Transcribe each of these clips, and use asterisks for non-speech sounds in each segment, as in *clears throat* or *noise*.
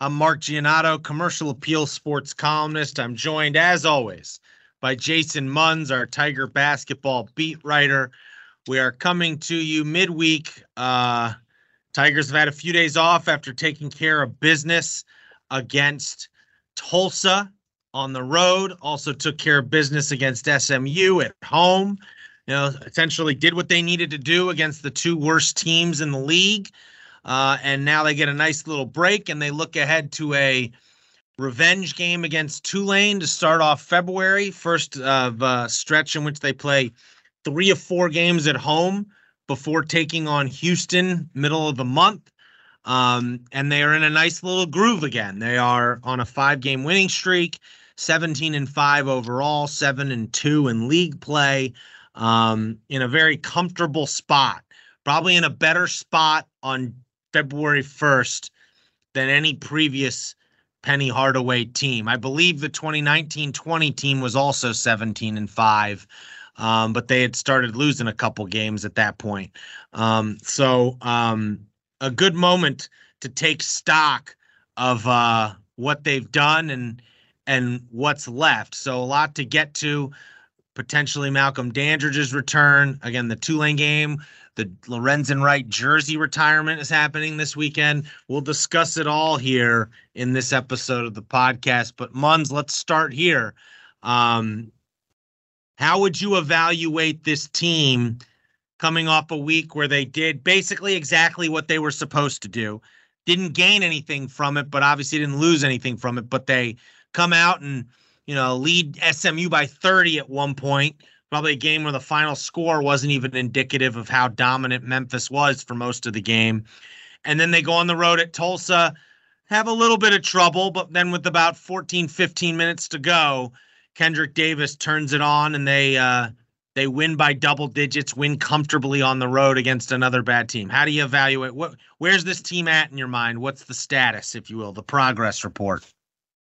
I'm Mark Giannotto, commercial appeal sports columnist. I'm joined, as always, by Jason Munz, our Tiger basketball beat writer. We are coming to you midweek. Uh, Tigers have had a few days off after taking care of business against Tulsa on the road. Also took care of business against SMU at home. You know, essentially did what they needed to do against the two worst teams in the league. Uh, and now they get a nice little break and they look ahead to a revenge game against Tulane to start off February, first of uh, stretch in which they play three of four games at home before taking on Houston middle of the month. Um, and they are in a nice little groove again. They are on a five game winning streak, 17 and five overall, seven and two in league play, um, in a very comfortable spot, probably in a better spot on February 1st than any previous Penny Hardaway team. I believe the 2019-20 team was also 17 and 5. Um, but they had started losing a couple games at that point. Um, so um, a good moment to take stock of uh, what they've done and and what's left. So a lot to get to. Potentially Malcolm Dandridge's return again. The Tulane game the Lorenzen Wright jersey retirement is happening this weekend. We'll discuss it all here in this episode of the podcast. But Munz, let's start here. Um, how would you evaluate this team coming off a week where they did basically exactly what they were supposed to do? Didn't gain anything from it, but obviously didn't lose anything from it. But they come out and you know lead SMU by 30 at one point probably a game where the final score wasn't even indicative of how dominant Memphis was for most of the game. And then they go on the road at Tulsa, have a little bit of trouble, but then with about 14, 15 minutes to go, Kendrick Davis turns it on and they uh, they win by double digits, win comfortably on the road against another bad team. How do you evaluate what where's this team at in your mind? What's the status, if you will, the progress report?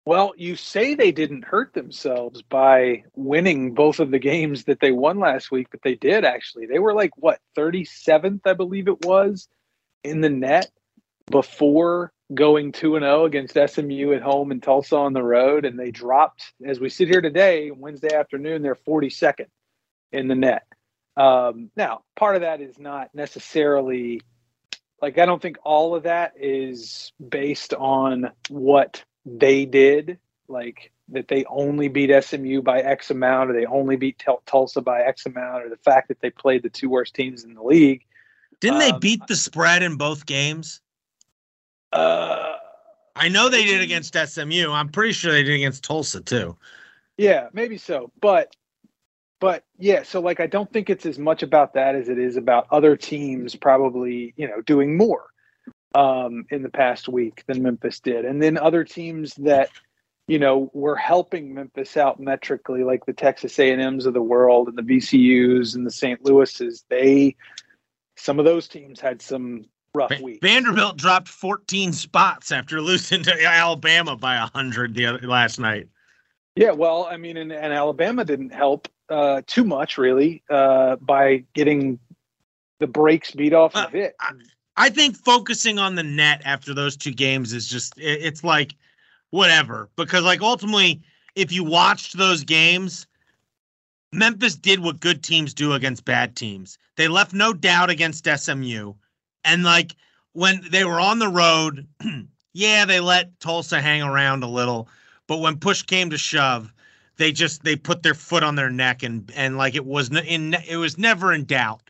Well, you say they didn't hurt themselves by winning both of the games that they won last week, but they did actually. They were like, what, 37th, I believe it was, in the net before going 2 and 0 against SMU at home and Tulsa on the road. And they dropped, as we sit here today, Wednesday afternoon, they're 42nd in the net. Um, now, part of that is not necessarily like, I don't think all of that is based on what they did, like that they only beat SMU by X amount, or they only beat Tulsa by X amount, or the fact that they played the two worst teams in the league. Didn't um, they beat the spread in both games? Uh, I know they did against SMU. I'm pretty sure they did against Tulsa too. Yeah, maybe so. But but yeah, so like I don't think it's as much about that as it is about other teams probably, you know, doing more um, in the past week than Memphis did, and then other teams that you know were helping Memphis out metrically, like the Texas A and M's of the world and the VCU's and the St. Louis's. They some of those teams had some rough weeks. Vanderbilt dropped 14 spots after *laughs* losing to Alabama by 100 the other, last night. Yeah, well, I mean, and, and Alabama didn't help uh, too much, really, uh, by getting the brakes beat off of it. I think focusing on the net after those two games is just it's like whatever because like ultimately if you watched those games Memphis did what good teams do against bad teams. They left no doubt against SMU. And like when they were on the road, *clears throat* yeah, they let Tulsa hang around a little, but when push came to shove, they just they put their foot on their neck and and like it was in it was never in doubt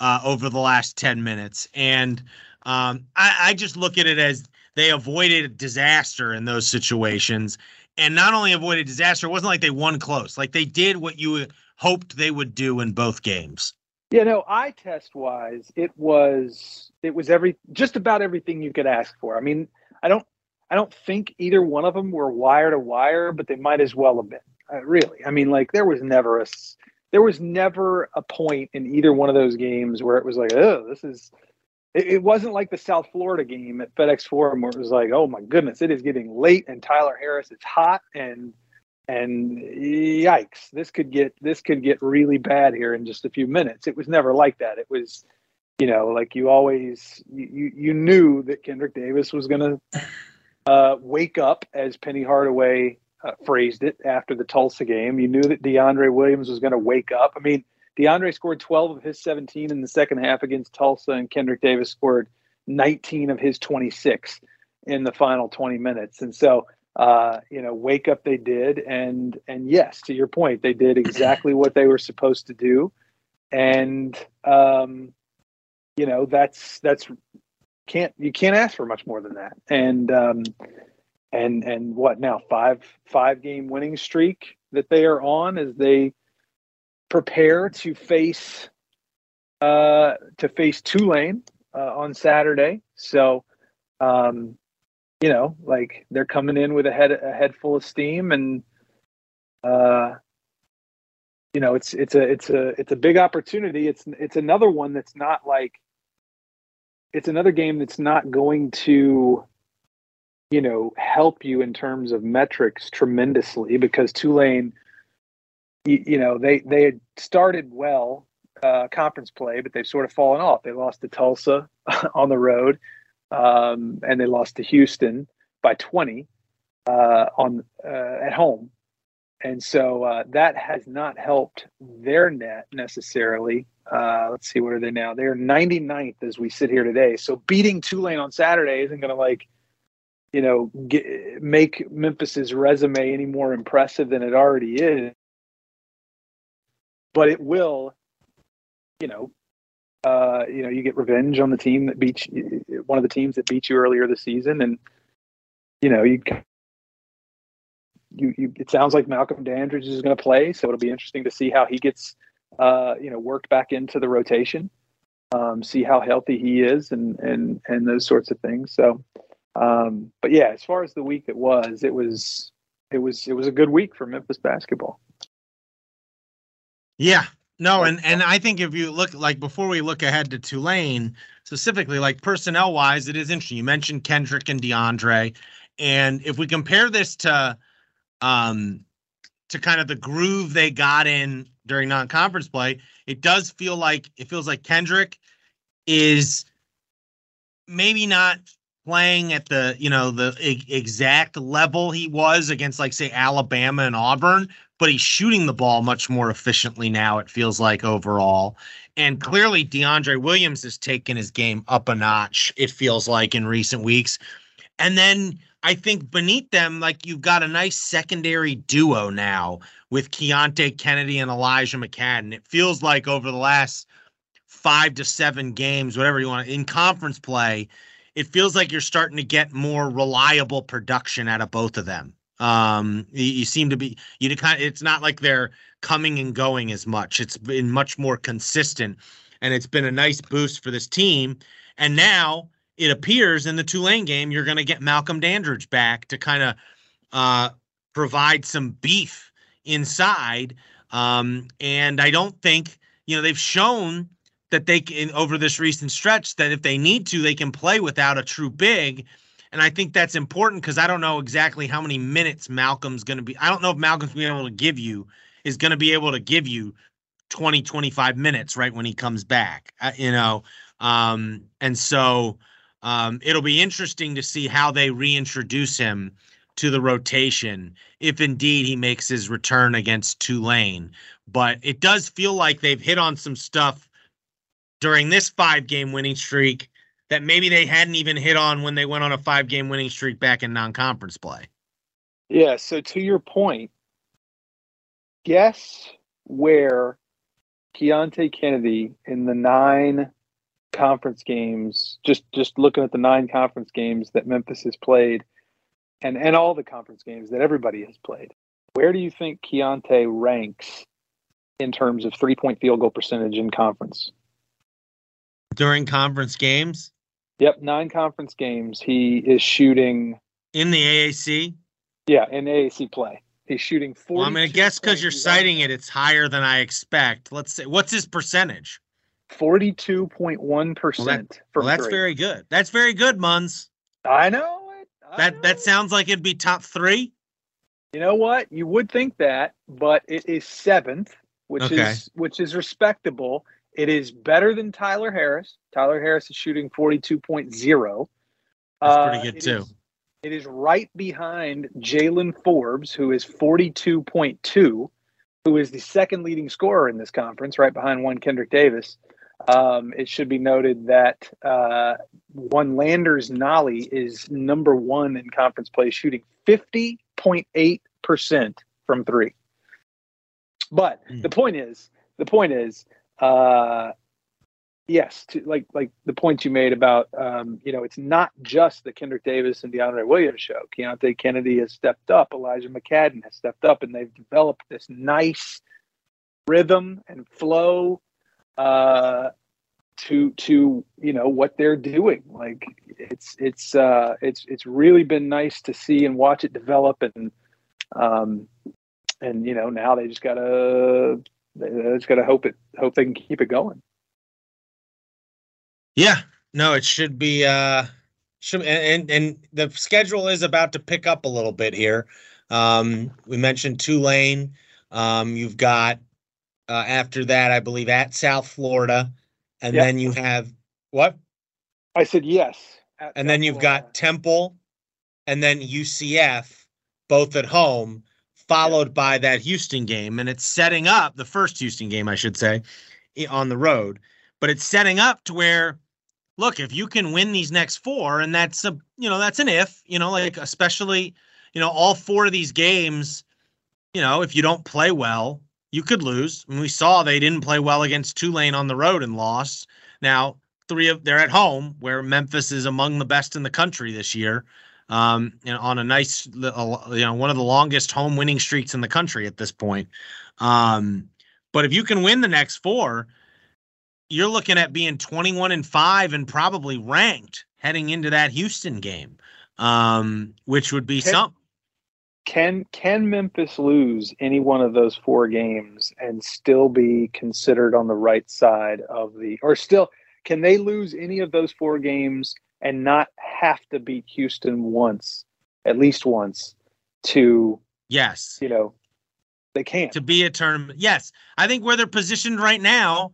uh, over the last 10 minutes. And um, I, I just look at it as they avoided disaster in those situations. And not only avoided disaster, it wasn't like they won close. Like they did what you hoped they would do in both games. You know, eye test wise, it was it was every just about everything you could ask for. I mean, I don't I don't think either one of them were wire to wire, but they might as well have been. Uh, really, I mean, like there was never a there was never a point in either one of those games where it was like, oh, this is. It, it wasn't like the South Florida game at FedEx Forum where it was like, oh my goodness, it is getting late and Tyler Harris is hot and and yikes, this could get this could get really bad here in just a few minutes. It was never like that. It was, you know, like you always you you knew that Kendrick Davis was to uh, wake up, as Penny Hardaway uh, phrased it after the Tulsa game. You knew that DeAndre Williams was going to wake up. I mean, DeAndre scored 12 of his 17 in the second half against Tulsa, and Kendrick Davis scored 19 of his 26 in the final 20 minutes. And so, uh, you know, wake up they did, and and yes, to your point, they did exactly what they were supposed to do, and um, you know, that's that's can't you can't ask for much more than that, and um, and and what now five five game winning streak that they are on as they prepare to face uh to face Tulane uh, on Saturday. So um you know, like they're coming in with a head a head full of steam and uh you know, it's it's a it's a it's a big opportunity. It's it's another one that's not like it's another game that's not going to you know help you in terms of metrics tremendously because Tulane you, you know they they had started well uh, conference play but they've sort of fallen off they lost to Tulsa *laughs* on the road um, and they lost to Houston by 20 uh, on uh, at home and so uh, that has not helped their net necessarily uh, let's see, what are they now? They're 99th as we sit here today. So beating Tulane on Saturday isn't going to like, you know, get, make Memphis's resume any more impressive than it already is. But it will, you know, uh, you know, you get revenge on the team that beat you, one of the teams that beat you earlier this season, and you know, you you, you it sounds like Malcolm Dandridge is going to play, so it'll be interesting to see how he gets uh, you know, worked back into the rotation, um, see how healthy he is, and and and those sorts of things. So, um, but yeah, as far as the week it was, it was it was it was a good week for Memphis basketball. Yeah, no, and and I think if you look like before we look ahead to Tulane specifically, like personnel wise, it is interesting. You mentioned Kendrick and DeAndre, and if we compare this to um to kind of the groove they got in during non-conference play, it does feel like it feels like Kendrick is maybe not playing at the you know the exact level he was against like say Alabama and Auburn, but he's shooting the ball much more efficiently now. It feels like overall, and clearly DeAndre Williams has taken his game up a notch. It feels like in recent weeks, and then I think beneath them, like you've got a nice secondary duo now with Keonte Kennedy and Elijah McCadden. It feels like over the last five to seven games, whatever you want, in conference play, it feels like you're starting to get more reliable production out of both of them. Um, you, you seem to be you kind. It's not like they're coming and going as much. It's been much more consistent, and it's been a nice boost for this team. And now it appears in the Tulane game, you're going to get Malcolm Dandridge back to kind of uh, provide some beef inside. Um, and I don't think, you know, they've shown that they can, over this recent stretch, that if they need to, they can play without a true big. And I think that's important because I don't know exactly how many minutes Malcolm's going to be. I don't know if Malcolm's going to be able to give you, is going to be able to give you 20, 25 minutes right when he comes back, uh, you know. Um, and so, um, it'll be interesting to see how they reintroduce him to the rotation if indeed he makes his return against Tulane. But it does feel like they've hit on some stuff during this five game winning streak that maybe they hadn't even hit on when they went on a five game winning streak back in non conference play. Yeah. So to your point, guess where Keonte Kennedy in the nine conference games, just just looking at the nine conference games that Memphis has played, and and all the conference games that everybody has played, where do you think Keonte ranks in terms of three point field goal percentage in conference? During conference games? Yep, nine conference games. He is shooting in the AAC. Yeah, in AAC play. He's shooting 40. Well, I'm gonna guess because you're citing it, it's higher than I expect. Let's say, what's his percentage? 42.1 percent. Well, that's three. very good. That's very good, Munz. I know it. I That know that sounds like it'd be top three. You know what? You would think that, but it is seventh, which Okay. is which is respectable. It is better than Tyler Harris. Tyler Harris is shooting 42.0. That's Uh, pretty good too. is- it is right behind Jaylen Forbes, who is 42.2, who is the second leading scorer in this conference, right behind one Kendrick Davis. Um, it should be noted that uh, one Landers Nolley is number one in conference play, shooting 50.8% from three. But Hmm. the point is, the point is, uh, yes, to like like the point you made about um, you know, it's not just the Kendrick Davis and DeAndre Williams show. Keonte Kennedy has stepped up, Elijah McCadden has stepped up, and they've developed this nice rhythm and flow uh to to you know what they're doing like it's it's uh it's it's really been nice to see and watch it develop and um and you know now they just gotta they just gotta hope it hope they can keep it going Yeah, no, it should be. uh should and and, the schedule is about to pick up a little bit here. Um, we mentioned Tulane. Um, you've got uh, after that, I believe, at South Florida, and Yep. then you have what? i said yes And then you've Florida. got Temple, and then UCF, both at home, followed by that Houston game, and it's setting up the first Houston game, I should say, on the road. But it's setting up to where, look, if you can win these next four, and that's a you know that's an if, you know, like especially you know all four of these games, you know, if you don't play well, you could lose. And we saw they didn't play well against Tulane on the road and lost. Now three of they're at home where Memphis is among the best in the country this year. Um, know, on a nice, you know, one of the longest home winning streaks in the country at this point. Um, but if you can win the next four, you're looking at being 21 and five and probably ranked heading into that Houston game, um, which would be Can- some. can can memphis lose any one of those four games and still be considered on the right side of the or still can they lose any of those four games and not have to beat houston once at least once to Yes. you know they can't to be a tournament. Yes, I think where they're positioned right now,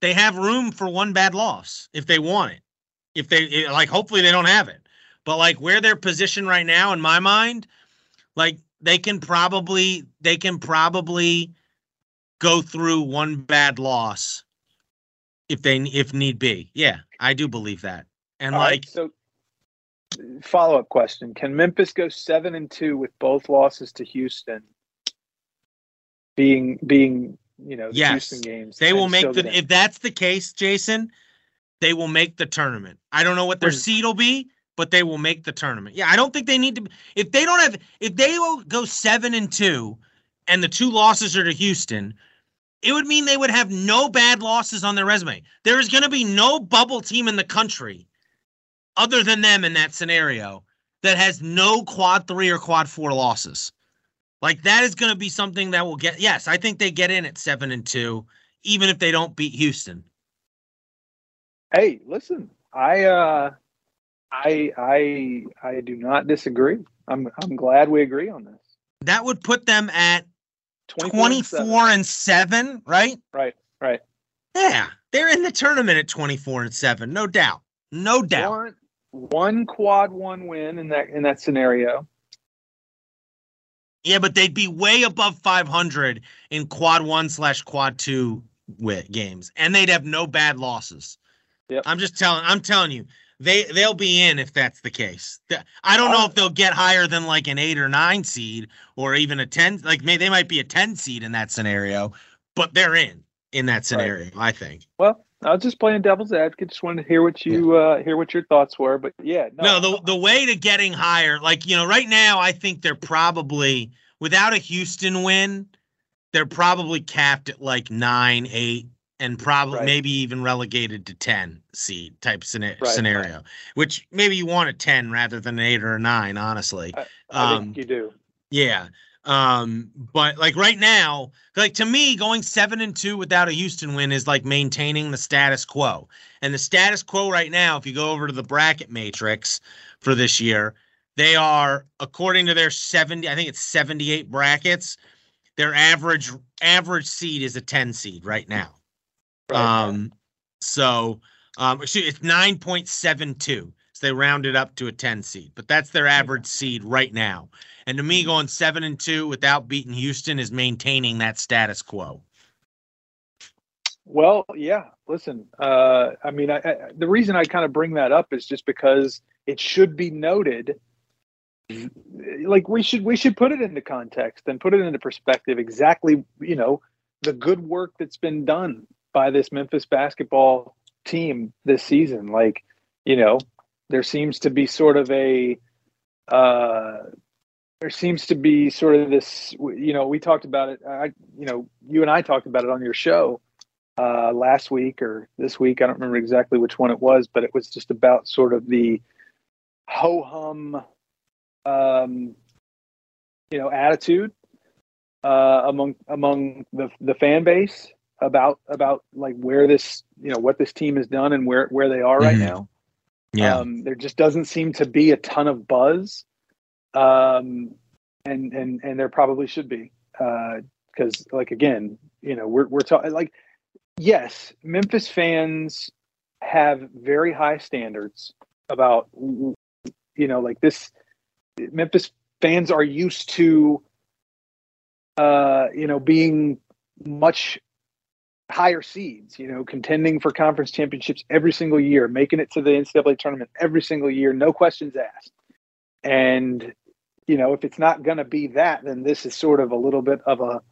they have room for one bad loss if they want it. If they eh, like, hopefully they don't have it. But like where they're positioned right now, in my mind, like they can probably they can probably go through one bad loss if they if need be. Yeah, I do believe that. And All right, like, so follow up question can memphis go seven and two with both losses to houston being being you know the Yes. houston games They will make the in? if that's the case, Jason, they will make the tournament. I don't know what their seed will be, but they will make the tournament. Yeah, I don't think they need to if they don't have if they will go 7 and 2 and the two losses are to Houston, it would mean they would have no bad losses on their resume. There is going to be no bubble team in the country other than them in that scenario that has no quad 3 or quad 4 losses. Like that is going to be something that will get. Yes, I think they get in at seven and two, even if they don't beat Houston. Hey, listen, I uh I I I do not disagree. I'm I'm glad we agree on this. That would put them at 24 and seven. and seven, right? Right, right. Yeah, they're in the tournament at 24 and seven, no doubt, no doubt. One quad one win in that in that scenario. Yeah, but they'd be way above 500 in quad one slash quad two games, and they'd have no bad losses. Yep. I'm just telling. I'm telling you, they they'll be in if that's the case. I don't know Oh. if they'll get higher than like an eight or nine seed, or even a ten. Like maybe they might be a ten seed in that scenario, but they're in in that scenario. I think. Well, I was just playing devil's advocate. Just wanted to hear what you uh hear what your thoughts were. But yeah, No, the the way to getting higher, like you know, right now, I think they're probably without a Houston win, they're probably capped at like nine, eight, and probably Right. maybe even relegated to ten seed type scena- Right. scenario. Which maybe you want a ten rather than an eight or a nine, honestly. I um, think you do. Yeah. Um, but like right now, like to me, going seven and two without a Houston win is like maintaining the status quo. And the status quo right now, if you go over to the bracket matrix for this year, they are according to their 70, I think it's 78 brackets, their average average seed is a 10 seed right now. Right. Um, so um, excuse, it's 9.72. So they rounded up to a 10 seed, but that's their average seed right now. And to me, going seven and two without beating Houston is maintaining that status quo. Well, yeah. Listen, uh, I mean, I, I, the reason I kind of bring that up is just because it should be noted. Like we should we should put it into context and put it into perspective. Exactly, you know, the good work that's been done by this Memphis basketball team this season. Like, you know, there seems to be sort of a uh, there seems to be sort of this you know we talked about it i you know you and i talked about it on your show uh, last week or this week i don't remember exactly which one it was but it was just about sort of the ho hum um, you know attitude uh, among among the the fan base about about like where this you know what this team has done and where where they are right mm-hmm. now yeah. Um, there just doesn't seem to be a ton of buzz. Um, and, and, and there probably should be, uh, cause like, again, you know, we're, we're talking like, yes, Memphis fans have very high standards about, you know, like this Memphis fans are used to, uh, you know, being much higher seeds, you know, contending for conference championships every single year, making it to the NCAA tournament every single year, no questions asked. And, you know, if it's not going to be that, then this is sort of a little bit of a,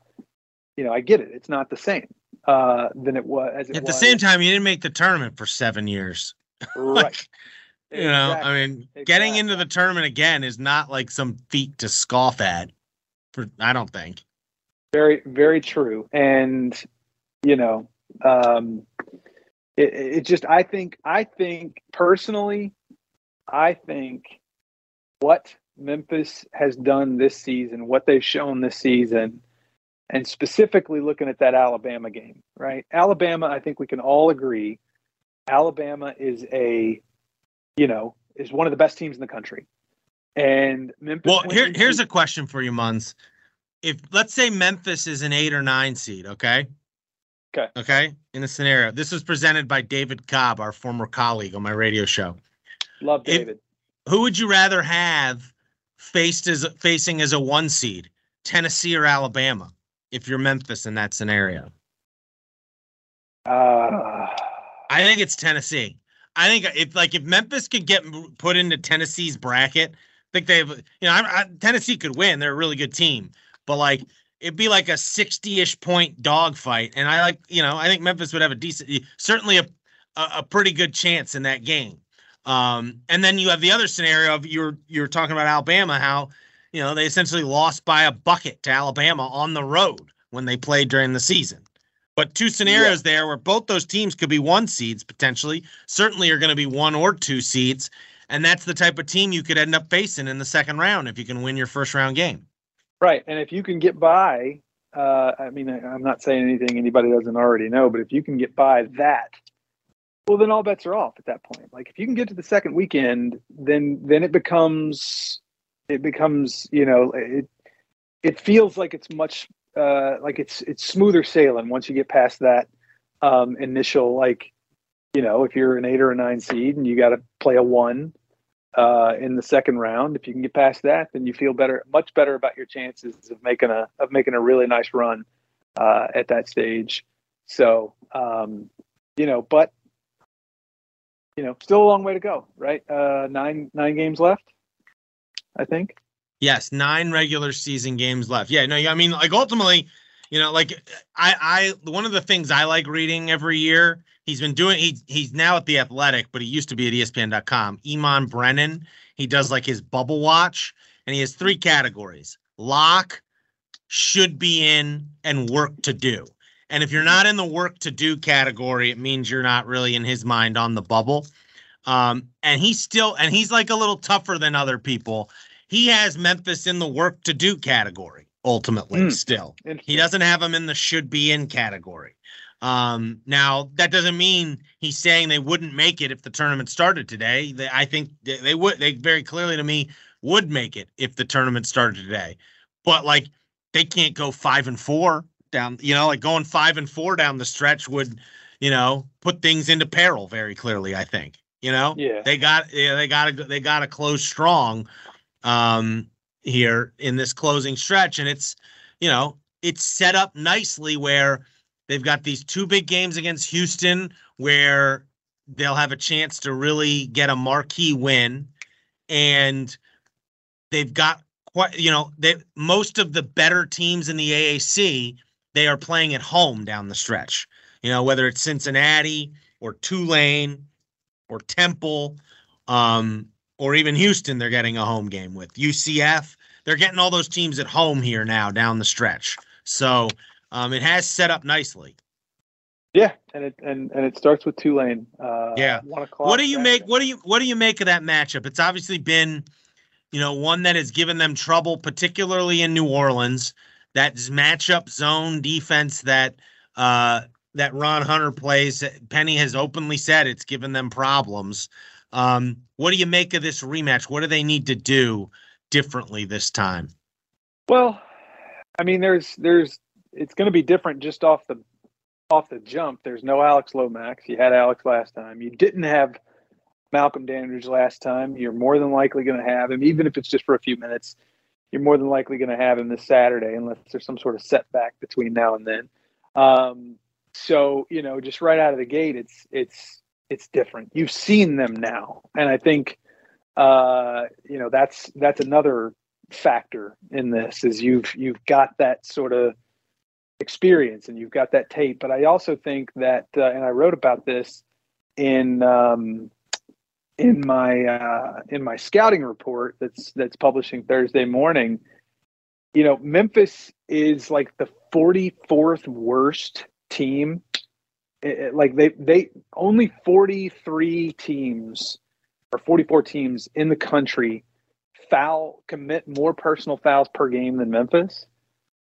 you know, I get it. It's not the same uh, than it was. As it At was. the same time, you didn't make the tournament for seven years. *laughs* Right. like, you exactly. know, I mean, exactly. getting into the tournament again is not like some feat to scoff at. For I don't think. Very, very true. And you know, um, it, it just I think I think personally, I think what Memphis has done this season, what they've shown this season, and specifically looking at that Alabama game, right? Alabama, I think we can all agree, Alabama is a, you know, is one of the best teams in the country. And Memphis. Well, here, here's a question for you, Munz. If let's say Memphis is an eight or nine seed, okay? Okay. Okay. In a scenario, this was presented by David Cobb, our former colleague on my radio show. Love David. If, who would you rather have faced as facing as a one seed, Tennessee or Alabama, if you're Memphis in that scenario? Uh, I think it's Tennessee. I think if like if Memphis could get put into Tennessee's bracket, I think they've you know I, I, Tennessee could win. They're a really good team, but like it'd be like a 60-ish point dogfight. And I like, you know, I think Memphis would have a decent certainly a a, pretty good chance in that game. Um, and then you have the other scenario of you're you're talking about Alabama, how you know they essentially lost by a bucket to Alabama on the road when they played during the season. But two scenarios yeah. there where both those teams could be one seeds potentially, certainly are going to be one or two seeds. And that's the type of team you could end up facing in the second round if you can win your first round game. Right. And if you can get by, uh, I mean, I'm not saying anything anybody doesn't already know, but if you can get by that, well, then all bets are off at that point. Like if you can get to the second weekend, then then it becomes it becomes you know it it feels like it's much uh, like it's it's smoother sailing once you get past that um, initial like you know if you're an eight or a nine seed and you got to play a one uh, in the second round. If you can get past that, then you feel better, much better about your chances of making a of making a really nice run uh, at that stage. So, um, you know, but you know, still a long way to go, right? Uh, nine nine games left, I think. Yes, nine regular season games left. Yeah, no, I mean, like ultimately, you know, like I, I, one of the things I like reading every year He's been doing he he's now at the Athletic, but he used to be at ESPN.com. Eamonn Brennan. He does like his bubble watch, and he has three categories: lock, should be in, and work to do. And if you're not in the work to do category, it means you're not really in his mind on the bubble. Um, and he's still and he's like a little tougher than other people. He has Memphis in the work to do category ultimately. Hmm. Still, he doesn't have them in the should be in category. Um, now that doesn't mean he's saying they wouldn't make it if the tournament started today. They, I think they, they would. They very clearly to me would make it if the tournament started today. But like they can't go five and four down. You know, like going five and four down the stretch would, you know, put things into peril very clearly. I think. You know, Yeah. they got yeah they got to they got to close strong, um, here in this closing stretch, and it's you know it's set up nicely where they've got these two big games against Houston where they'll have a chance to really get a marquee win and they've got quite you know they most of the better teams in the AAC they are playing at home down the stretch. You know whether it's Cincinnati or Tulane or Temple um or even Houston they're getting a home game with UCF they're getting all those teams at home here now down the stretch so um, it has set up nicely. Yeah, and it and and it starts with Tulane. Uh, Yeah. One o'clock. What do you make? What do you what do you make of that matchup? It's obviously been, you know, one that has given them trouble, particularly in New Orleans. That matchup zone defense that uh, that Ron Hunter plays. Penny has openly said it's given them problems. Um, what do you make of this rematch? What do they need to do differently this time? Well, I mean, there's there's it's going to be different just off the off the jump. There's no Alex Lomax. You had Alex last time. You didn't have Malcolm Dandridge last time. You're more than likely going to have him, even if it's just for a few minutes. You're more than likely going to have him this Saturday, unless there's some sort of setback between now and then. Um, so you know, just right out of the gate, it's it's it's different. You've seen them now, and I think uh, you know that's that's another factor in this is you've you've got that sort of experience and you've got that tape. But i also think that uh, and i wrote about this in um, in my uh, in my scouting report that's that's publishing thursday morning. You know memphis is like the 44th worst team It- like they they only 43 teams or 44 teams in the country foul commit more personal fouls per game than Memphis.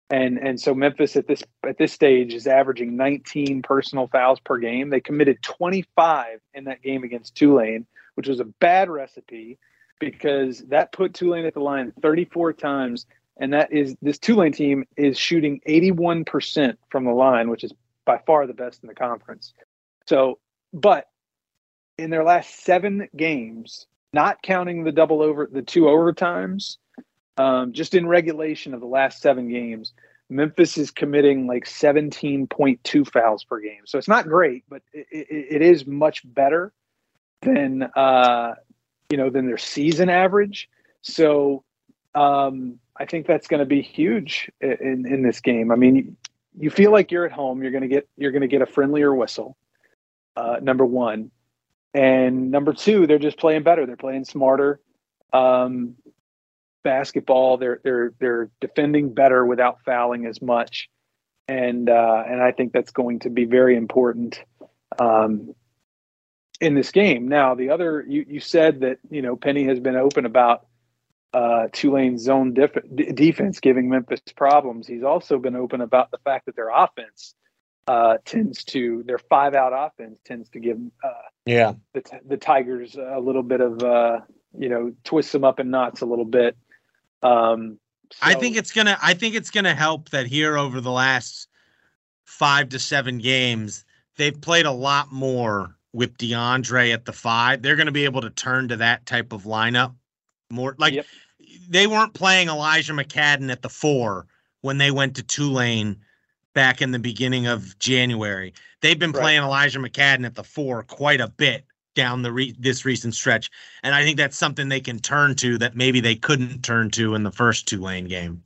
And and so Memphis at this at this stage is averaging 19 personal fouls per game. They committed 25 in that game against Tulane, which was a bad recipe because that put Tulane at the line 34 times and that is this Tulane team is shooting 81% from the line, which is by far the best in the conference. So, but in their last 7 games, not counting the double over the two overtimes, um, just in regulation of the last seven games, Memphis is committing like 17.2 fouls per game. So it's not great, but it, it, it is much better than uh, you know than their season average. So um, I think that's going to be huge in in this game. I mean, you feel like you're at home. You're going to get you're to get a friendlier whistle. Uh, number one, and number two, they're just playing better. They're playing smarter um, basketball. They're they're they're defending better without fouling as much, and uh, and I think that's going to be very important um, in this game. Now, the other you you said that you know Penny has been open about uh, Tulane's zone def- d- defense giving Memphis problems. He's also been open about the fact that their offense uh, tends to their five out offense tends to give uh, Yeah. the t- the Tigers a little bit of uh, you know twist them up in knots a little bit. Um, I think it's gonna. I think it's gonna help that here over the last five to seven games, they've played a lot more with DeAndre at the five. They're gonna be able to turn to that type of lineup more. Like Yep. they weren't playing Elijah McCadden at the four when they went to Tulane back in the beginning of January. They've been Right. playing Elijah McCadden at the four quite a bit down the re- this recent stretch, and I think that's something they can turn to that maybe they couldn't turn to in the first Tulane game.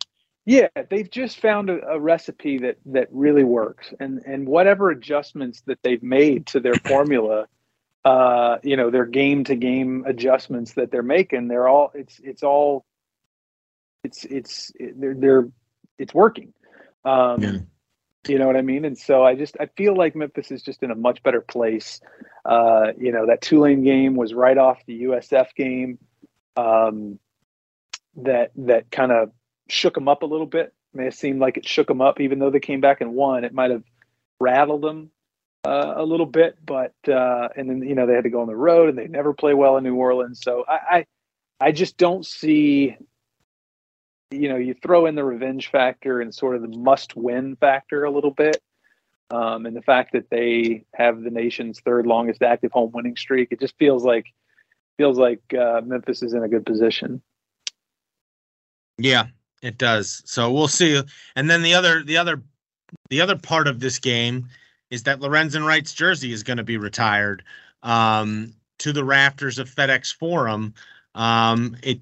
Yeah, they've just found a, a recipe that that really works, and and whatever adjustments that they've made to their *coughs* formula, uh, you know, their game to game adjustments that they're making, they're all it's it's all it's it's they're they're it's working. Um, Yeah. You know what I mean? And so I just I feel like Memphis is just in a much better place. Uh, you know, that Tulane game was right off the USF game. Um, that that kind of shook them up a little bit. may have seemed like it shook them up, even though they came back and won. It might have rattled them uh, a little bit, but uh, and then you know they had to go on the road and they never play well in New Orleans. So I, I, I just don't see. You know, you throw in the revenge factor and sort of the must-win factor a little bit, um, and the fact that they have the nation's third longest active home winning streak. It just feels like feels like uh, Memphis is in a good position. Yeah, it does. So we'll see. And then the other the other the other part of this game is that Lorenzen Wright's jersey is going to be retired um, to the rafters of FedEx Forum. Um, it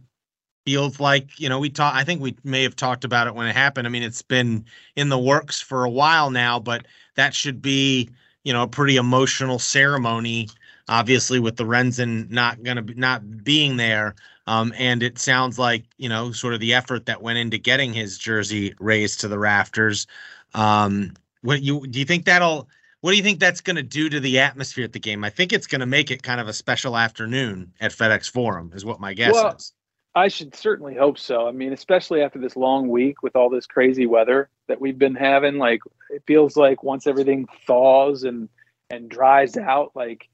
feels like you know we talked. I think we may have talked about it when it happened. I mean, it's been in the works for a while now, but that should be you know a pretty emotional ceremony. Obviously, with Lorenzen not going to be not being there, um, and it sounds like you know sort of the effort that went into getting his jersey raised to the rafters. Um, what you do you think that'll what do you think that's going to do to the atmosphere at the game? I think it's going to make it kind of a special afternoon at FedEx Forum, is what my guess well, is. I should certainly hope so. I mean, especially after this long week with all this crazy weather that we've been having, like it feels like once everything thaws and and dries out, like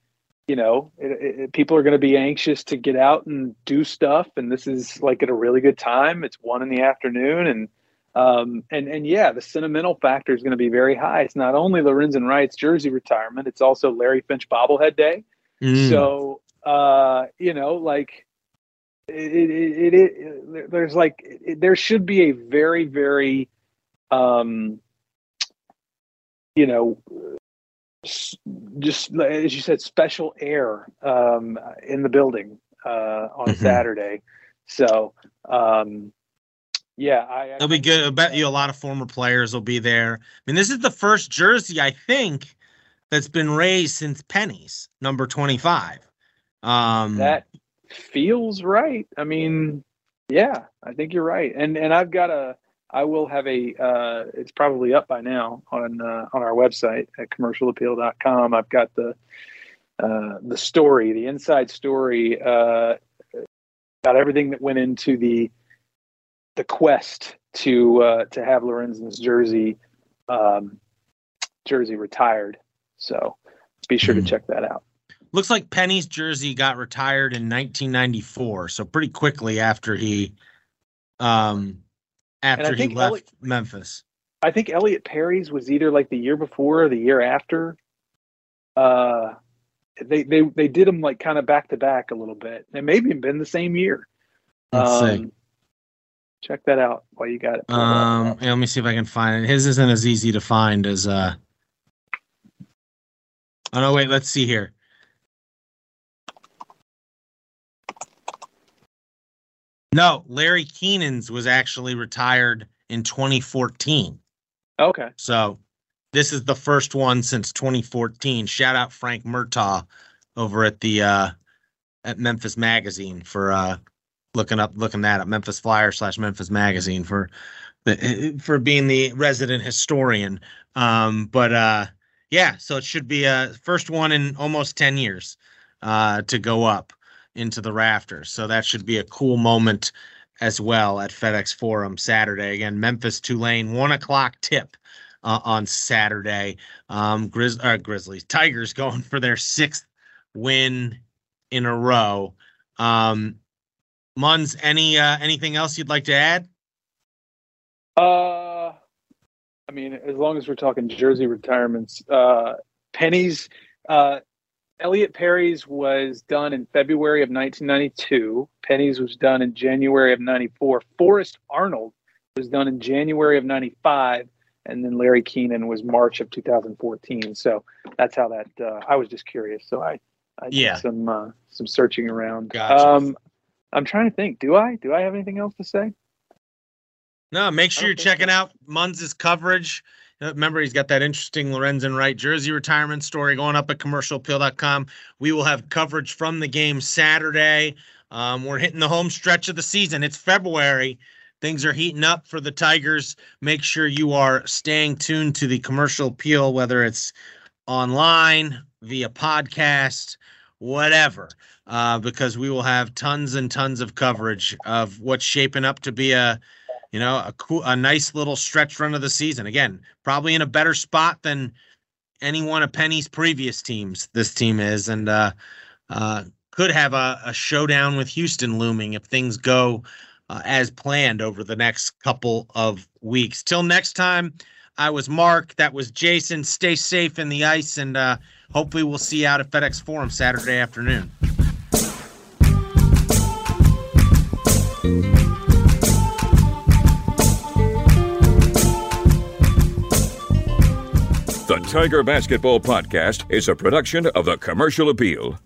you know, it, it, people are going to be anxious to get out and do stuff, and this is like at a really good time. It's one in the afternoon, and um, and and yeah, the sentimental factor is going to be very high. It's not only Lorenzen Wright's jersey retirement; it's also Larry Finch bobblehead day. Mm. So uh, you know, like it, it, it, there's like there should be a very very um, you know just as you said special air um, in the building uh, on mm-hmm. Saturday. So um, yeah, I, it'll be good. I bet you a lot of former players will be there. I mean, this is the first jersey I think that's been raised since Penny's number twenty five. Um, that feels right. I mean, yeah, I think you're right. And and I've got a I will have a uh, it's probably up by now on uh, on our website at commercialappeal.com. I've got the uh, the story, the inside story, uh, got everything that went into the the quest to uh, to have Lorenzen's jersey um, jersey retired. So be sure mm. to hmm. check that out. Looks like Penny's jersey got retired in 1994, so pretty quickly after he um after he left Elliot, Memphis. I think Elliot Perry's was either like the year before or the year after. Uh they they they did them like kind of back to back a little bit. It maybe been the same year. Let's um, see check that out while you got it. Um, let me see if I can find it. His isn't as easy to find as uh. Oh no! Wait, let's see here. No, Larry Kenon's was actually retired in 2014. Okay. So this is the first one since 2014. Shout out Frank Murtaugh over at the uh at Memphis Magazine for uh looking up looking that up memphis flyer slash memphis magazine for the for being the resident historian. Um but uh yeah so it should be a first one in almost 10 years uh to go up into the rafters. So that should be a cool moment as well at fedex forum saturday. Again memphis tulane one o'clock tip uh, on saturday. Um Grizz- uh, grizzlies tigers *laughs* going for their sixth win in a row. Um Munz, any uh, anything else you'd like to add? Uh, I mean, as long as we're talking jersey retirements, uh, Penny's, uh, Elliot Perry's was done in February of 1992. Penny's was done in January of 94. Forrest Arnold was done in January of 95. And then Larry Kenon was March of 2014. So that's how that, uh, I was just curious. So I, I yeah. did some, uh, some searching around. Gotcha. Um, I'm trying to think. Do I? Do I have anything else to say? No, make sure you're checking so. out Munz's coverage. Uh, remember, he's got that interesting Lorenzen Wright jersey retirement story going up at commercialappeal.com. We will have coverage from the game Saturday. Um, we're hitting the home stretch of the season. It's February. Things are heating up for the Tigers. Make sure you are staying tuned to the commercial appeal, whether it's online, via podcast, whatever uh, because we will have tons and tons of coverage of what's shaping up to be a you know, a cool, a nice little stretch run of the season. Again, probably in a better spot than any one of Penny's previous teams. This team is, and uh, uh, could have a, a showdown with Houston looming if things go uh, as planned over the next couple of weeks. Till next time, I was Mark. That was Jason. Stay safe in the ice, and uh, hopefully, we'll see you out at FedEx Forum Saturday afternoon. Tiger Basketball Podcast is a production of the Commercial Appeal.